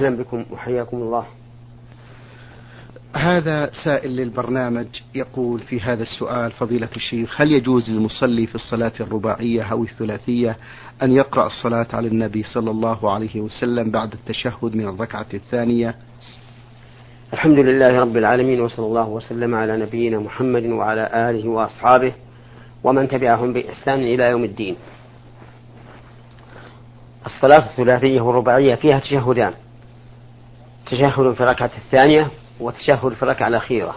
أهلا بكم وحياكم الله. هذا سائل للبرنامج يقول في هذا السؤال فضيلة الشيخ هل يجوز للمصلي في الصلاة الرباعية أو الثلاثية أن يقرأ الصلاة على النبي صلى الله عليه وسلم بعد التشهد من الركعة الثانية؟ الحمد لله رب العالمين وصلى الله وسلم على نبينا محمد وعلى آله وأصحابه ومن تبعهم بإحسان إلى يوم الدين. الصلاة الثلاثية والرباعية فيها تشهدان. تشهد في الركعة الثانية وتشهد في الركعة الأخيرة.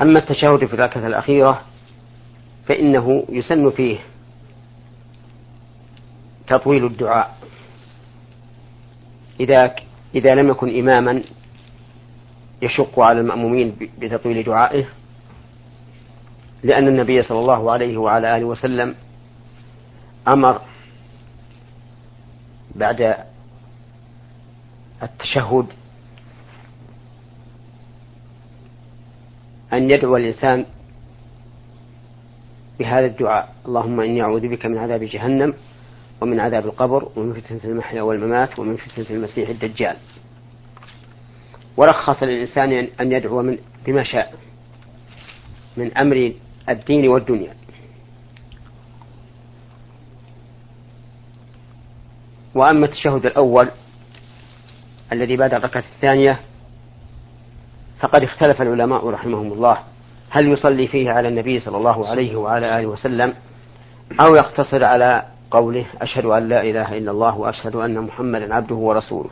أما التشهد في الركعة الأخيرة فإنه يسن فيه تطويل الدعاء. إذا إذا لم يكن إماما يشق على المأمومين بتطويل دعائه لأن النبي صلى الله عليه وعلى آله وسلم أمر بعد التشهد. أن يدعو الإنسان بهذا الدعاء. اللهم إني أعوذ بك من عذاب جهنم ومن عذاب القبر ومن فتنة المحيا والممات ومن فتنة المسيح الدجال. ورخص للإنسان أن يدعو من بما شاء من أمر الدين والدنيا. وأما التشهد الأول الذي بعد الركعة الثانية فقد اختلف العلماء رحمهم الله. هل يصلي فيه على النبي صلى الله عليه وعلى آله وسلم أو يقتصر على قوله أشهد أن لا إله إلا الله وأشهد أن محمدا عبده ورسوله؟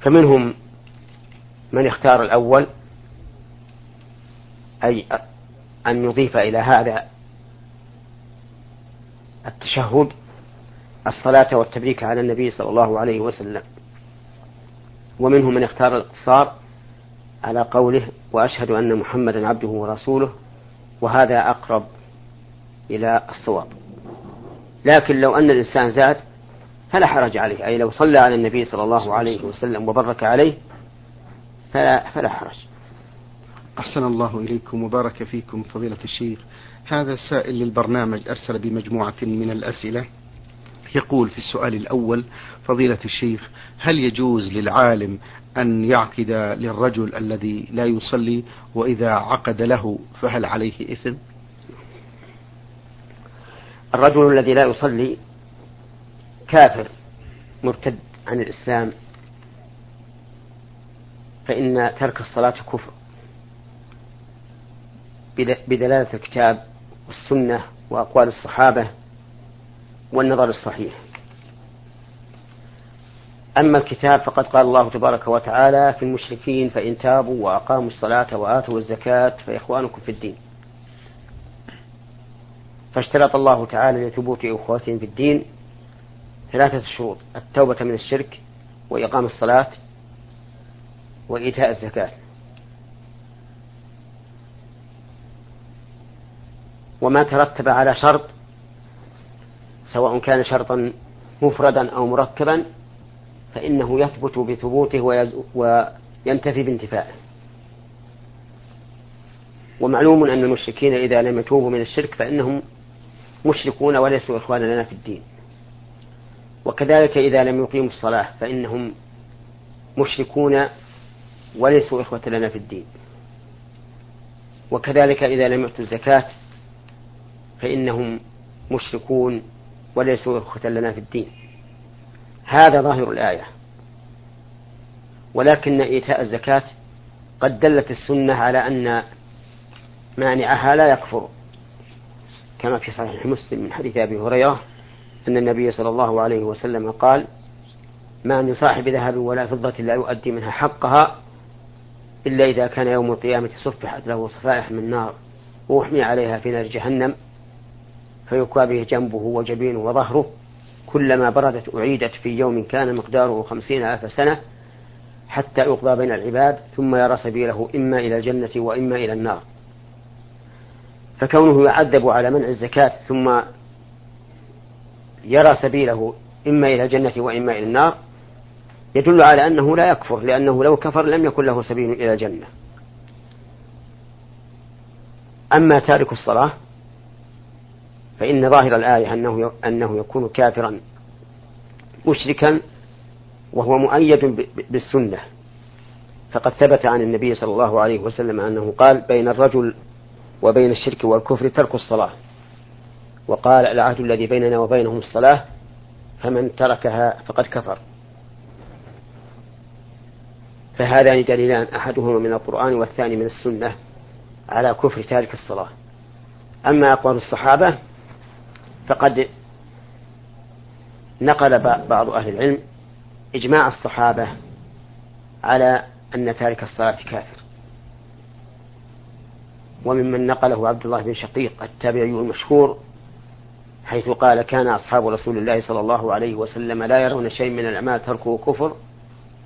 فمنهم من اختار الأول أي أن يضيف إلى هذا التشهد الصلاة والتبريك على النبي صلى الله عليه وسلم. ومنهم من اختار الاقتصار على قوله وأشهد أن محمدا عبده ورسوله وهذا أقرب إلى الصواب. لكن لو أن الإنسان زاد فلا حرج عليه. أي لو صلى على النبي صلى الله عليه وسلم وبرك عليه فلا, فلا حرج. أحسن الله إليكم وبارك فيكم فضيلة الشيخ. هذا سائل للبرنامج أرسل بمجموعة من الأسئلة. يقول في السؤال الأول فضيلة الشيخ هل يجوز للعالم أن يعقد للرجل الذي لا يصلي وإذا عقد له فهل عليه إثم؟ الرجل الذي لا يصلي كافر مرتد عن الإسلام فإن ترك الصلاة كفر. بدلالة الكتاب والسنة وأقوال الصحابة والنظر الصحيح. أما الكتاب فقد قال الله تبارك وتعالى في المشركين فإن تابوا وأقاموا الصلاة وآتوا الزكاة فإخوانكم في الدين. فاشترط الله تعالى لثبوت أخوتهم في الدين ثلاثة شروط التوبة من الشرك وإقام الصلاة وإيتاء الزكاة. وما ترتب على شرط سواء كان شرطا مفردا أو مركبا فإنه يثبت بثبوته وينتفي بانتفائه ومعلوم أن المشركين إذا لم يتوبوا من الشرك فإنهم مشركون وليسوا إخوانا لنا في الدين. وكذلك إذا لم يقيموا الصلاة فإنهم مشركون وليسوا إخوة لنا في الدين. وكذلك إذا لم يؤتوا الزكاة فإنهم مشركون وليسوا إخوة لنا في الدين. هذا ظاهر الآية. ولكن إيتاء الزكاة قد دلت السنة على أن مانعها لا يكفر. كما في صحيح مسلم من حديث أبي هريرة أن النبي صلى الله عليه وسلم قال ما من صاحب ذهب ولا فضة لا يؤدي منها حقها إلا إذا كان يوم القيامة صفحت له صفائح من نار وأحمي عليها في نار جهنم فيكوى به جنبه وجبينه وظهره كلما بردت أعيدت في يوم كان مقداره خمسين ألف سنة حتى يقضى بين العباد ثم يرى سبيله إما إلى الجنة وإما إلى النار. فكونه يعذب على منع الزكاة ثم يرى سبيله إما إلى الجنة وإما إلى النار يدل على أنه لا يكفر لأنه لو كفر لم يكن له سبيل إلى الجنة. أما تارك الصلاة فإن ظاهر الآية أنه أنه يكون كافرا مشركا وهو مؤيد بالسنة. فقد ثبت عن النبي صلى الله عليه وسلم أنه قال بين الرجل وبين الشرك والكفر ترك الصلاة. وقال العهد الذي بيننا وبينهم الصلاة فمن تركها فقد كفر. فهذان دليلان أحدهما من القرآن والثاني من السنة على كفر تارك الصلاة. أما أقوال الصحابة فقد نقل بعض أهل العلم إجماع الصحابة على أن تارك الصلاة كافر. وممن نقله عبد الله بن شقيق التابعي المشهور حيث قال كان أصحاب رسول الله صلى الله عليه وسلم لا يرون شيء من الأعمال تركه كفر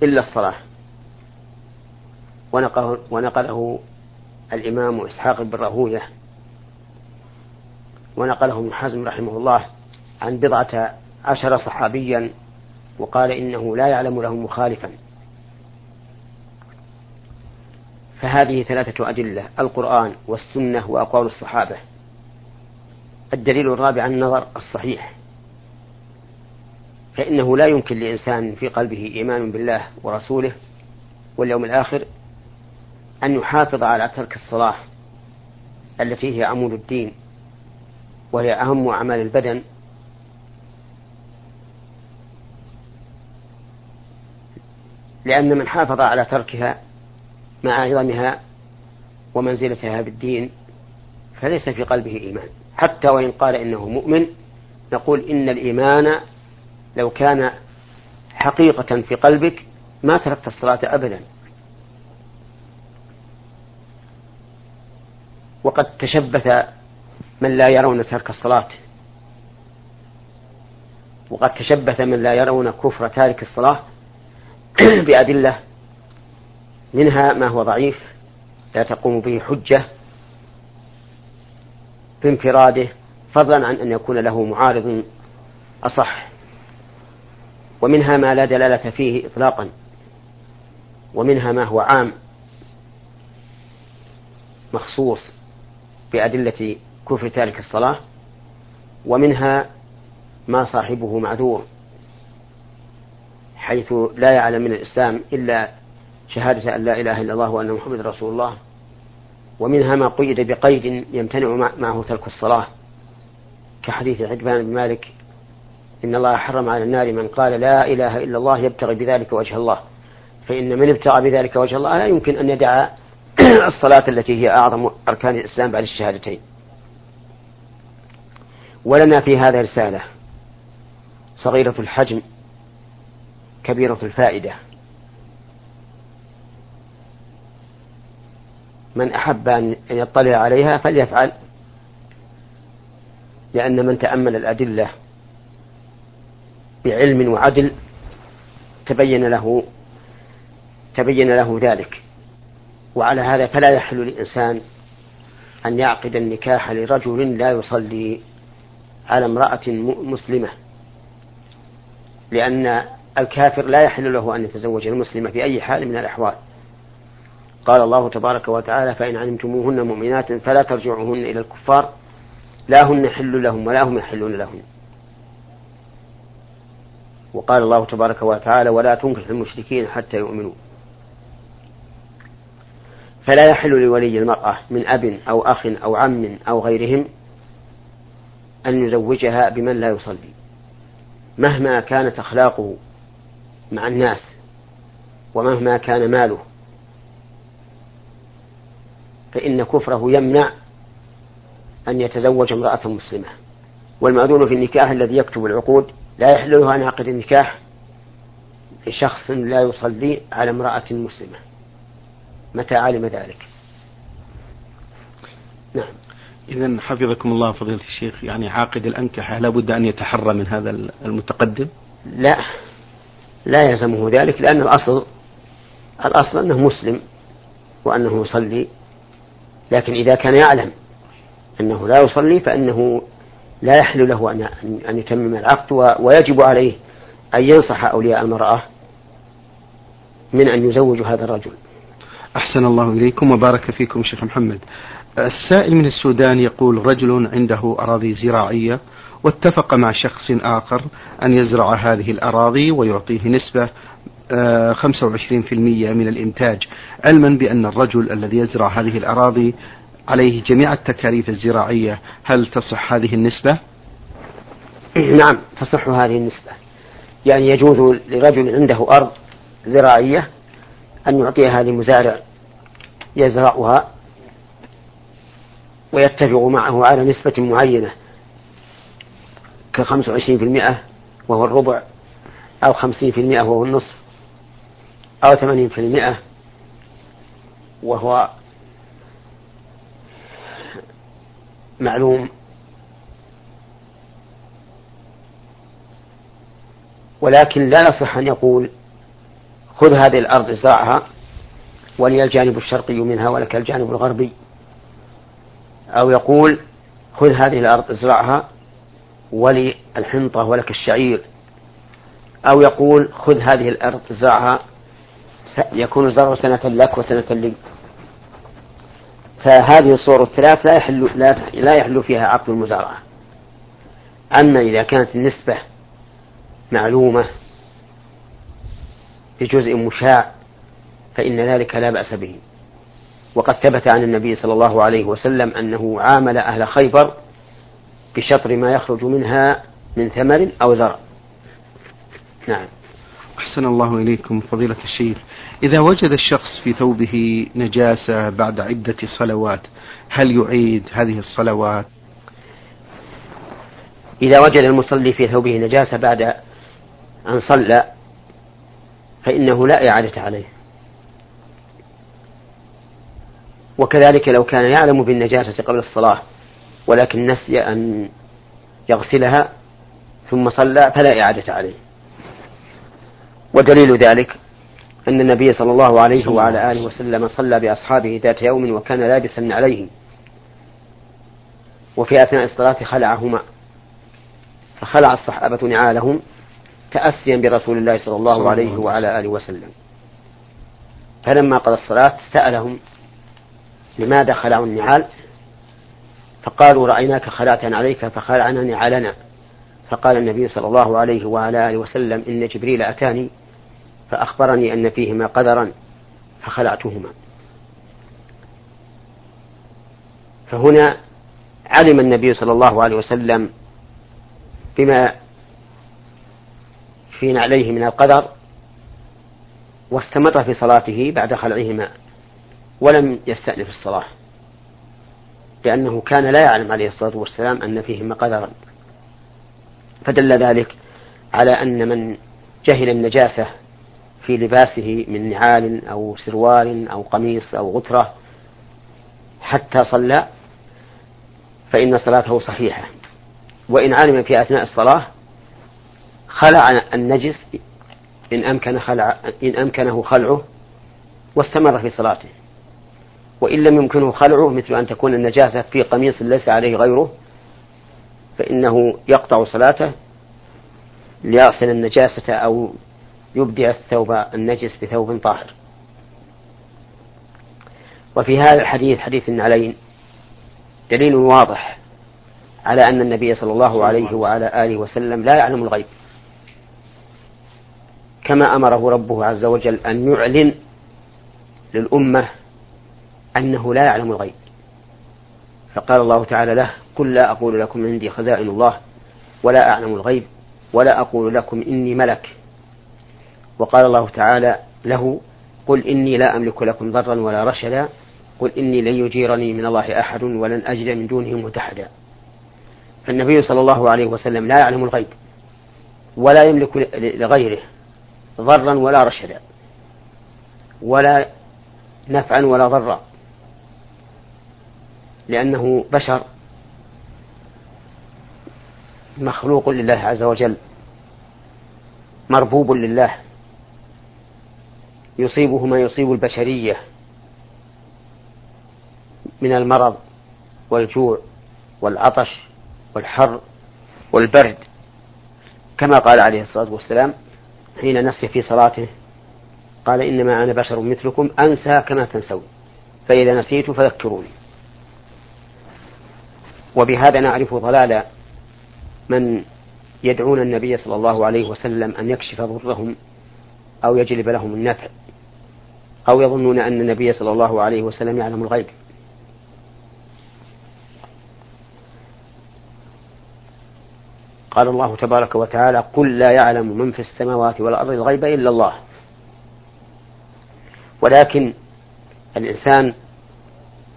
إلا الصلاة. ونقله, ونقله الإمام إسحاق بن راهوية ونقله ابن حزم رحمه الله عن بضعة عشر صحابيا وقال إنه لا يعلم له مخالفا. فهذه ثلاثة أدلة القرآن والسنة وأقوال الصحابة. الدليل الرابع النظر الصحيح. فإنه لا يمكن لإنسان في قلبه إيمان بالله ورسوله واليوم الآخر أن يحافظ على ترك الصلاة التي هي عمود الدين. وهي أهم أعمال البدن. لأن من حافظ على تركها مع عظمها ومنزلتها بالدين فليس في قلبه إيمان. حتى وإن قال إنه مؤمن نقول إن الإيمان لو كان حقيقة في قلبك ما تركت الصلاة أبدا. وقد تشبث من لا يرون ترك الصلاة. وقد تشبث من لا يرون كفر تارك الصلاة بأدلة منها ما هو ضعيف لا تقوم به حجة بانفراده فضلا عن أن يكون له معارض أصح. ومنها ما لا دلالة فيه إطلاقا ومنها ما هو عام مخصوص بأدلة كفر تارك الصلاة ومنها ما صاحبه معذور حيث لا يعلم من الإسلام إلا شهادة أن لا إله إلا الله وأن محمد رسول الله ومنها ما قيد بقيد يمتنع معه ترك الصلاة كحديث عجبان بن مالك إن الله حرم على النار من قال لا إله إلا الله يبتغي بذلك وجه الله فإن من ابتغى بذلك وجه الله لا يمكن أن يدع الصلاة التي هي أعظم أركان الإسلام بعد الشهادتين. ولنا في هذا رسالة. صغيرة الحجم كبيرة الفائدة. من أحب أن يطلع عليها فليفعل لأن من تأمل الأدلة بعلم وعدل تبين له تبين له ذلك. وعلى هذا فلا يحل للإنسان أن يعقد النكاح لرجل لا يصلي على امرأة مسلمة. لأن الكافر لا يحل له أن يتزوج المسلمة في أي حال من الأحوال. قال الله تبارك وتعالى فإن علمتموهن مؤمنات فلا ترجعوهن إلى الكفار. لا هن حل لهم ولا هم يحلون لهن. وقال الله تبارك وتعالى ولا تنكح المشركين حتى يؤمنوا. فلا يحل لولي المرأة من أب أو أخ أو عم أو غيرهم أن يزوجها بمن لا يصلي مهما كانت أخلاقه مع الناس ومهما كان ماله فإن كفره يمنع أن يتزوج امرأة مسلمة. والمأذون في النكاح الذي يكتب العقود لا يحل له أن يعقد النكاح لشخص لا يصلي على امرأة مسلمة. متى علم ذلك؟ نعم. إذا حفظكم الله فضيلة الشيخ يعني عاقد الأنكحة لابد أن يتحرى من هذا المتقدم؟ لا لا يلزمه ذلك لأن الأصل الأصل أنه مسلم وأنه يصلي لكن إذا كان يعلم أنه لا يصلي فإنه لا يحل له أن أن يتمم العقد ويجب عليه أن ينصح أولياء المرأة من أن يزوجوا هذا الرجل. أحسن الله إليكم وبارك فيكم شيخ محمد. السائل من السودان يقول رجل عنده أراضي زراعية واتفق مع شخص آخر أن يزرع هذه الأراضي ويعطيه نسبة 25% من الإنتاج علما بأن الرجل الذي يزرع هذه الأراضي عليه جميع التكاليف الزراعية هل تصح هذه النسبة؟ نعم تصح هذه النسبة يعني يجوز لرجل عنده أرض زراعية أن يعطيها لمزارع يزرعها ويتفق معه على نسبة معينة كخمس وعشرين في المئة وهو الربع أو خمسين في المئة وهو النصف أو ثمانين في المئة وهو معلوم. ولكن لا يصح أن يقول خذ هذه الأرض ازرعها ولي الجانب الشرقي منها ولك الجانب الغربي. أو يقول خذ هذه الأرض ازرعها ولي الحنطة ولك الشعير. أو يقول خذ هذه الأرض ازرعها يكون الزرع سنة لك وسنة لي. فهذه الصور الثلاث لا يحل لا يحل فيها عقد المزارعة. أما إذا كانت النسبة معلومة بجزء مشاع فإن ذلك لا بأس به. وقد ثبت عن النبي صلى الله عليه وسلم أنه عامل أهل خيبر بشطر ما يخرج منها من ثمر أو زرع. نعم. أحسن الله إليكم فضيلة الشيخ. إذا وجد الشخص في ثوبه نجاسة بعد عدة صلوات هل يعيد هذه الصلوات؟ إذا وجد المصلي في ثوبه نجاسة بعد أن صلى فإنه لا إعادة عليه. وكذلك لو كان يعلم بالنجاسة قبل الصلاة ولكن نسي أن يغسلها ثم صلى فلا إعادة عليه. ودليل ذلك أن النبي صلى الله عليه وعلى آله وسلم صلى بأصحابه ذات يوم وكان لابسا عليه. وفي أثناء الصلاة خلعهما. فخلع الصحابة نعالهم تأسيا برسول الله صلى الله عليه وعلى آله وسلم. فلما قضى الصلاة سألهم لماذا خلعوا النعال فقالوا رأيناك خلعت عليك فخلعنا نعالنا. فقال النبي صلى الله عليه وعلى آله وسلم إن جبريل أتاني فأخبرني أن فيهما قدرا فخلعتهما. فهنا علم النبي صلى الله عليه وسلم بما في نعليه من القدر واستمر في صلاته بعد خلعهما. ولم يستأنف الصلاة. لأنه كان لا يعلم عليه الصلاة والسلام أن فيهما قدرا فدل ذلك على أن من جهل النجاسة في لباسه من نعال أو سروال أو قميص أو غترة حتى صلى فإن صلاته صحيحة. وإن علم في أثناء الصلاة خلع النجس إن أمكن خلع إن أمكنه خلعه واستمر في صلاته. وإن لم يمكنه خلعه مثل أن تكون النجاسة في قميص ليس عليه غيره فإنه يقطع صلاته ليغسل النجاسة أو يبدع الثوب النجس بثوب طاهر. وفي هذا الحديث حديث النعلين دليل واضح على أن النبي صلى الله عليه وعلى آله وسلم لا يعلم الغيب. كما أمره ربه عز وجل أن يعلن للأمة أنه لا يعلم الغيب. فقال الله تعالى له قل لا أقول لكم عندي خزائن الله ولا أعلم الغيب ولا أقول لكم إني ملك. وقال الله تعالى له قل إني لا أملك لكم ضرا ولا رشدا قل إني لن يجيرني من الله أحد ولن أجد من دونه متحدا. فالنبي صلى الله عليه وسلم لا يعلم الغيب ولا يملك لغيره ضرا ولا رشدا ولا نفعا ولا ضرا. لأنه بشر مخلوق لله عز وجل مربوب لله يصيبه ما يصيب البشرية من المرض والجوع والعطش والحر والبرد. كما قال عليه الصلاة والسلام حين نسي في صلاته قال إنما أنا بشر مثلكم أنسى كما تنسون فإذا نسيت فذكروني. وبهذا نعرف ضلال من يدعون النبي صلى الله عليه وسلم أن يكشف ضرهم أو يجلب لهم النفع أو يظنون أن النبي صلى الله عليه وسلم يعلم الغيب. قال الله تبارك وتعالى قل لا يعلم من في السماوات والأرض الغيب إلا الله. ولكن الإنسان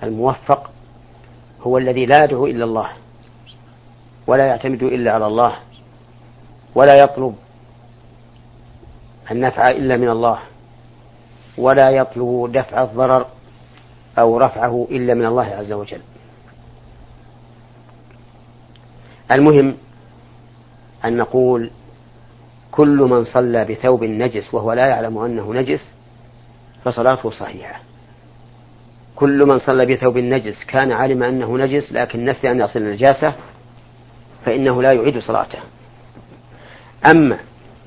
الموفق هو الذي لا يدعو إلا الله ولا يعتمد إلا على الله ولا يطلب النفع إلا من الله ولا يطلب دفع الضرر أو رفعه إلا من الله عز وجل. المهم أن نقول كل من صلى بثوب نجس وهو لا يعلم أنه نجس فصلاته صحيحة. كل من صلى بثوب نجس كان علم أنه نجس لكن نسي أن يصل النجاسة فإنه لا يعيد صلاته. أما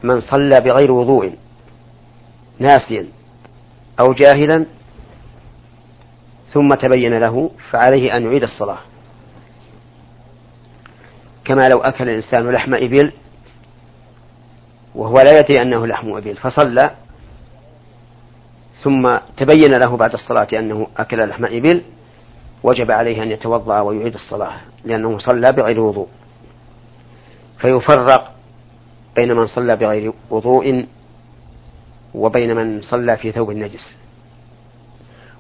من صلى بغير وضوء ناسيا أو جاهلا ثم تبين له فعليه أن يعيد الصلاة. كما لو أكل الإنسان لحم إبل وهو لا يدري أنه لحم إبل فصلى ثم تبين له بعد الصلاة أنه أكل لحم إبل وجب عليه أن يتوضأ ويعيد الصلاة لأنه صلى بغير وضوء. فيفرق بين من صلى بغير وضوء وبين من صلى في ثوب النجس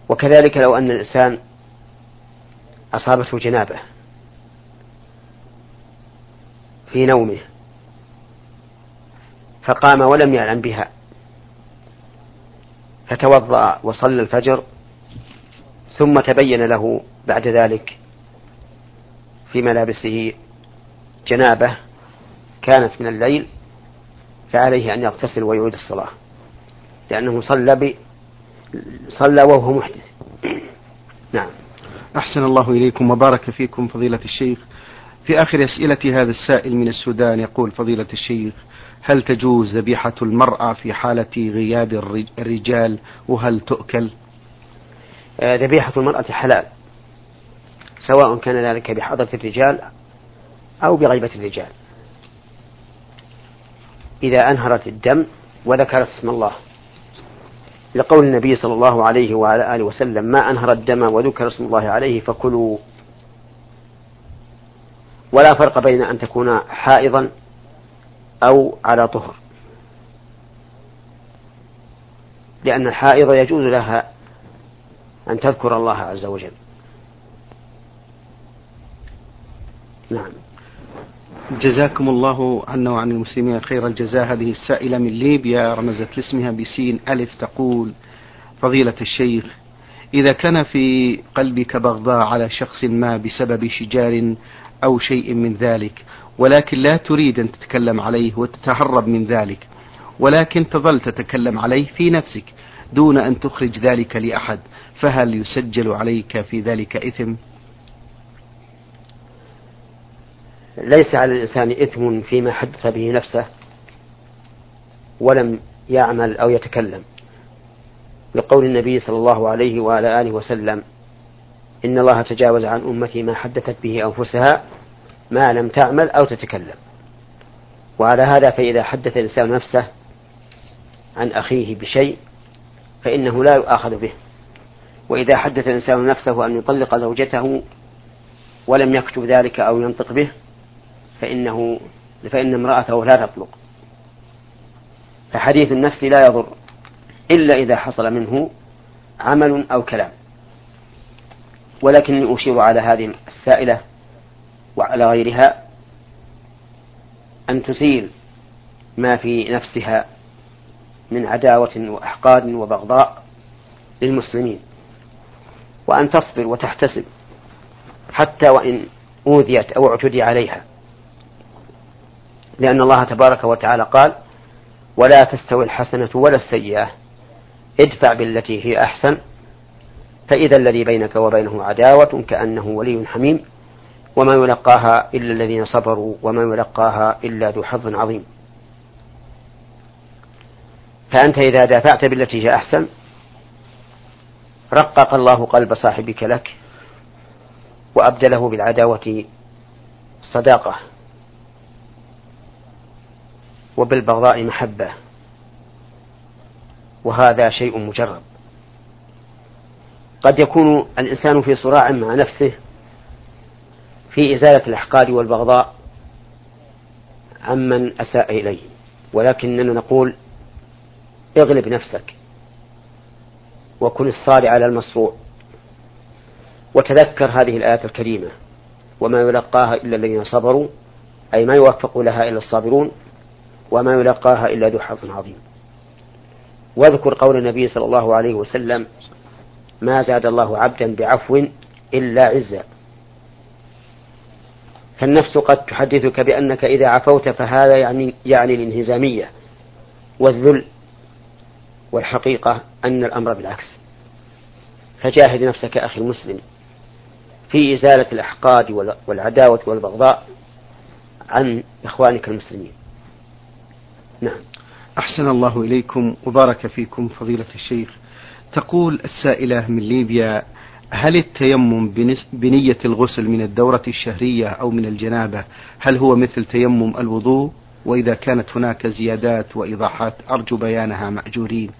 وكذلك لو أن الإنسان أصابته جنابة في نومه فقام ولم يعلم بها. فتوضأ وصلى الفجر ثم تبين له بعد ذلك في ملابسه جنابة كانت من الليل فعليه أن يغتسل ويعيد الصلاة لأنه صلى ب... صلى وهو محدث. نعم. أحسن الله إليكم وبارك فيكم فضيلة الشيخ. في آخر أسئلة هذا السائل من السودان يقول فضيلة الشيخ هل تجوز ذبيحة المرأة في حالة غياب الرجال وهل تؤكل؟ آه، ذبيحة المرأة حلال سواء كان ذلك بحضرة الرجال أو بغيبة الرجال. إذا أنهرت الدم وذكرت اسم الله. لقول النبي صلى الله عليه وعلى آله وسلم ما أنهر الدم وذكر اسم الله عليه فكلوا ولا فرق بين أن تكون حائضا أو على طهر. لأن الحائض يجوز لها أن تذكر الله عز وجل. نعم. جزاكم الله عنا وعن المسلمين خير الجزاء. هذه السائلة من ليبيا رمزت لاسمها بسين ألف تقول فضيلة الشيخ إذا كان في قلبك بغضاء على شخص ما بسبب شجار أو شيء من ذلك. ولكن لا تريد أن تتكلم عليه وتتهرب من ذلك. ولكن تظل تتكلم عليه في نفسك دون أن تخرج ذلك لأحد. فهل يسجل عليك في ذلك إثم؟ ليس على الإنسان إثم فيما حدث به نفسه ولم يعمل أو يتكلم. لقول النبي صلى الله عليه وعلى آله وسلم إن الله تجاوز عن أمتي ما حدثت به أنفسها ما لم تعمل أو تتكلم. وعلى هذا فإذا حدث الإنسان نفسه عن أخيه بشيء فإنه لا يؤاخذ به. وإذا حدث الإنسان نفسه أن يطلق زوجته ولم يكتب ذلك أو ينطق به فإنه فإن امرأته لا تطلق. فحديث النفس لا يضر إلا إذا حصل منه عمل أو كلام. ولكني أشير على هذه السائلة وعلى غيرها. أن تزيل ما في نفسها من عداوة وأحقاد وبغضاء للمسلمين وأن تصبر وتحتسب حتى وإن أوذيت أو اعتدي عليها. لأن الله تبارك وتعالى قال ولا تستوي الحسنة ولا السيئة ادفع بالتي هي أحسن فإذا الذي بينك وبينه عداوة كأنه ولي حميم وما يلقاها إلا الذين صبروا وما يلقاها إلا ذو حظ عظيم. فأنت إذا دافعت بالتي هي أحسن رقق الله قلب صاحبك لك وأبدله بالعداوة صداقة وبالبغضاء محبة وهذا شيء مجرب. قد يكون الإنسان في صراع مع نفسه في إزالة الأحقاد والبغضاء عمن أساء إليه. ولكننا نقول اغلب نفسك وكن الصارع على المصروع وتذكر هذه الآية الكريمة. وما يلقاها إلا الذين صبروا أي ما يوفق لها إلا الصابرون وما يلقاها إلا ذو حظ عظيم. واذكر قول النبي صلى الله عليه وسلم ما زاد الله عبدا بعفو إلا عزا. فالنفس قد تحدثك بأنك إذا عفوت فهذا يعني يعني الانهزامية والذل والحقيقة أن الأمر بالعكس. فجاهد نفسك أخي المسلم في إزالة الأحقاد والعداوة والبغضاء عن إخوانك المسلمين. نعم. أحسن الله إليكم وبارك فيكم فضيلة الشيخ. تقول السائلة من ليبيا هل التيمم بنية الغسل من الدورة الشهرية أو من الجنابة هل هو مثل تيمم الوضوء؟ وإذا كانت هناك زيادات وإيضاحات أرجو بيانها مأجورين.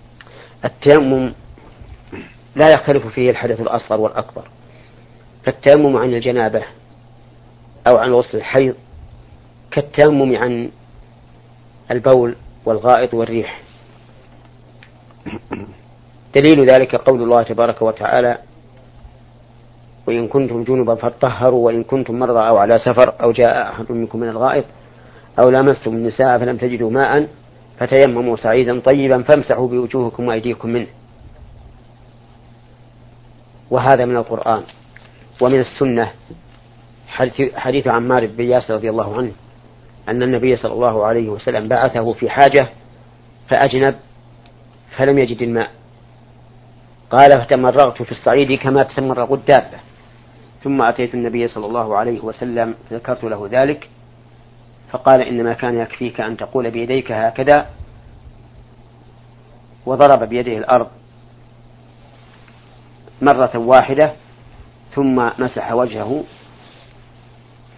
التيمم لا يختلف فيه الحدث الأصغر والأكبر. فالتيمم عن الجنابة أو عن غسل الحيض كالتيمم عن البول والغائط والريح. دليل ذلك قول الله تبارك وتعالى وإن كنتم جنبا فاطهروا وإن كنتم مرضى أو على سفر أو جاء أحد منكم من الغائط أو لامستم النساء فلم تجدوا ماء فتيمموا سعيدا طيبا فامسحوا بوجوهكم وأيديكم منه. وهذا من القرآن ومن السنة. حديث عمار بن ياسر رضي الله عنه أن النبي صلى الله عليه وسلم بعثه في حاجة فأجنب فلم يجد الماء. قال فتمرغت في الصعيد كما تتمرغ الدابة. ثم أتيت النبي صلى الله عليه وسلم ذكرت له ذلك فقال إنما كان يكفيك أن تقول بيديك هكذا وضرب بيده الأرض مرة واحدة ثم مسح وجهه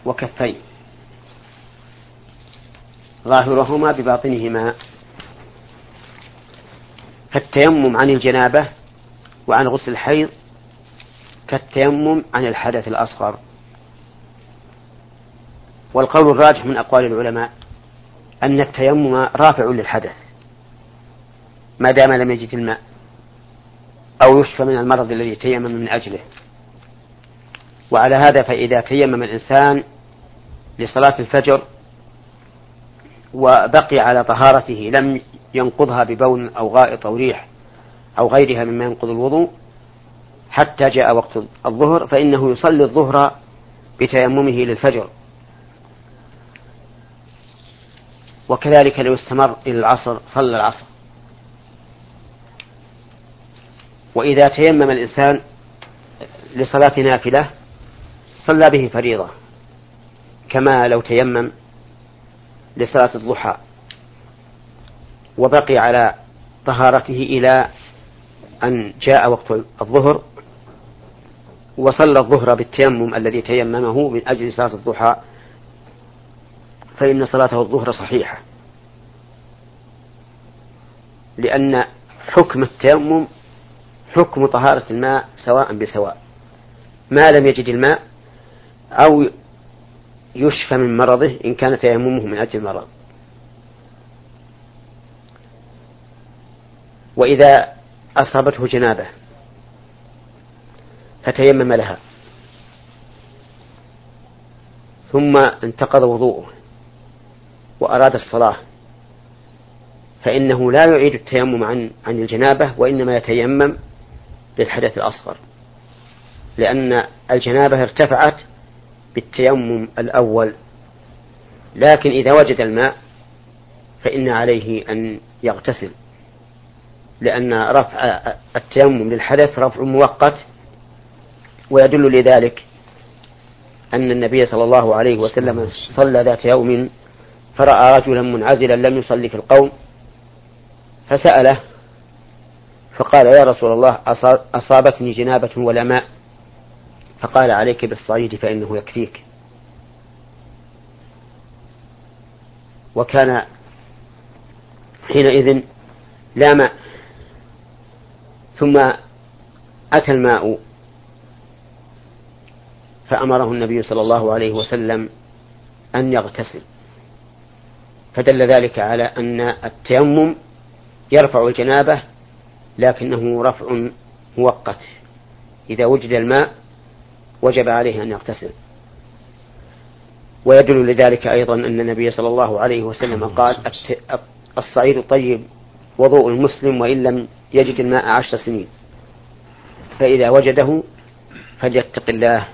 وكفيه. ظاهرهما بباطنهما. فالتيمم عن الجنابة وعن غسل الحيض كالتيمم عن الحدث الأصغر. والقول الراجح من أقوال العلماء أن التيمم رافع للحدث ما دام لم يجد الماء أو يشفى من المرض الذي تيمم من أجله. وعلى هذا فإذا تيمم الإنسان لصلاة الفجر وبقي على طهارته لم ينقضها ببول أو غائط أو ريح أو غيرها مما ينقض الوضوء حتى جاء وقت الظهر فإنه يصلي الظهر بتيممه للفجر. وكذلك لو استمر إلى العصر صلى العصر. وإذا تيمم الإنسان لصلاة نافلة صلى به فريضة كما لو تيمم لصلاة الضحى وبقي على طهارته إلى أن جاء وقت الظهر وصلى الظهر بالتيمم الذي تيممه من أجل صلاة الضحى فإن صلاته الظهر صحيحة. لأن حكم التيمم حكم طهارة الماء سواء بسواء. ما لم يجد الماء أو يشفى من مرضه إن كان تيممه من أجل المرض. وإذا أصابته جنابة. فتيمم لها. ثم انتقض وضوءه وأراد الصلاة. فإنه لا يعيد التيمم عن عن الجنابة وإنما يتيمم للحدث الأصغر. لأن الجنابة ارتفعت بالتيمم الأول. لكن إذا وجد الماء فإن عليه أن يغتسل. لأن رفع التيمم للحدث رفع مؤقت ويدل لذلك أن النبي صلى الله عليه وسلم صلى ذات يوم فرأى رجلا منعزلا لم يصلي في القوم فسأله فقال يا رسول الله أصابتني جنابة ولا ماء؟ فقال عليك بالصعيد فإنه يكفيك. وكان حينئذ لا ماء. ثم أتى الماء فأمره النبي صلى الله عليه وسلم أن يغتسل. فدل ذلك على أن التيمم يرفع الجنابة لكنه رفع مؤقت. إذا وجد الماء وجب عليه أن يغتسل. ويدل لذلك أيضا أن النبي صلى الله عليه وسلم قال الصعيد الطيب وضوء المسلم وإن لم يجد الماء عشر سنين. فإذا وجده فليتق الله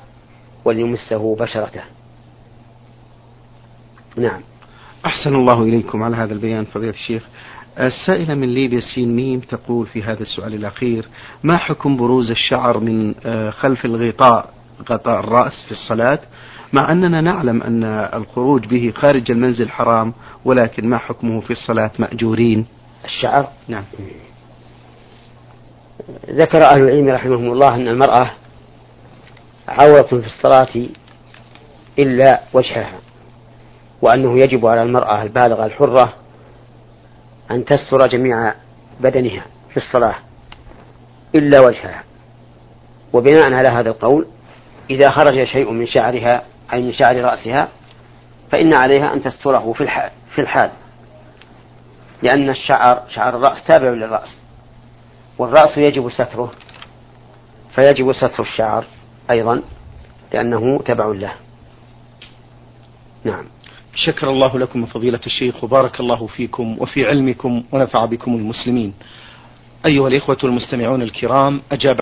وليمسه بشرته. نعم. أحسن الله إليكم على هذا البيان فضيلة الشيخ. السائلة من ليبيا سين ميم تقول في هذا السؤال الأخير ما حكم بروز الشعر من آه، خلف الغطاء غطاء الرأس في الصلاة؟ مع أننا نعلم أن الخروج به خارج المنزل حرام ولكن ما حكمه في الصلاة مأجورين؟ الشعر؟ نعم. ذكر أهل العلم رحمهم الله أن المرأة عورة في الصلاة إلا وجهها وأنه يجب على المرأة البالغة الحرة أن تستر جميع بدنها في الصلاة إلا وجهها. وبناء على هذا القول إذا خرج شيء من شعرها أي من شعر رأسها فإن عليها أن تستره في الحال في الحال لأن الشعر شعر الرأس تابع للرأس. والرأس يجب ستره فيجب ستر الشعر أيضا لأنه تبع له. نعم. شكر الله لكم فضيلة الشيخ وبارك الله فيكم وفي علمكم ونفع بكم المسلمين. أيها الإخوة المستمعون الكرام أجاب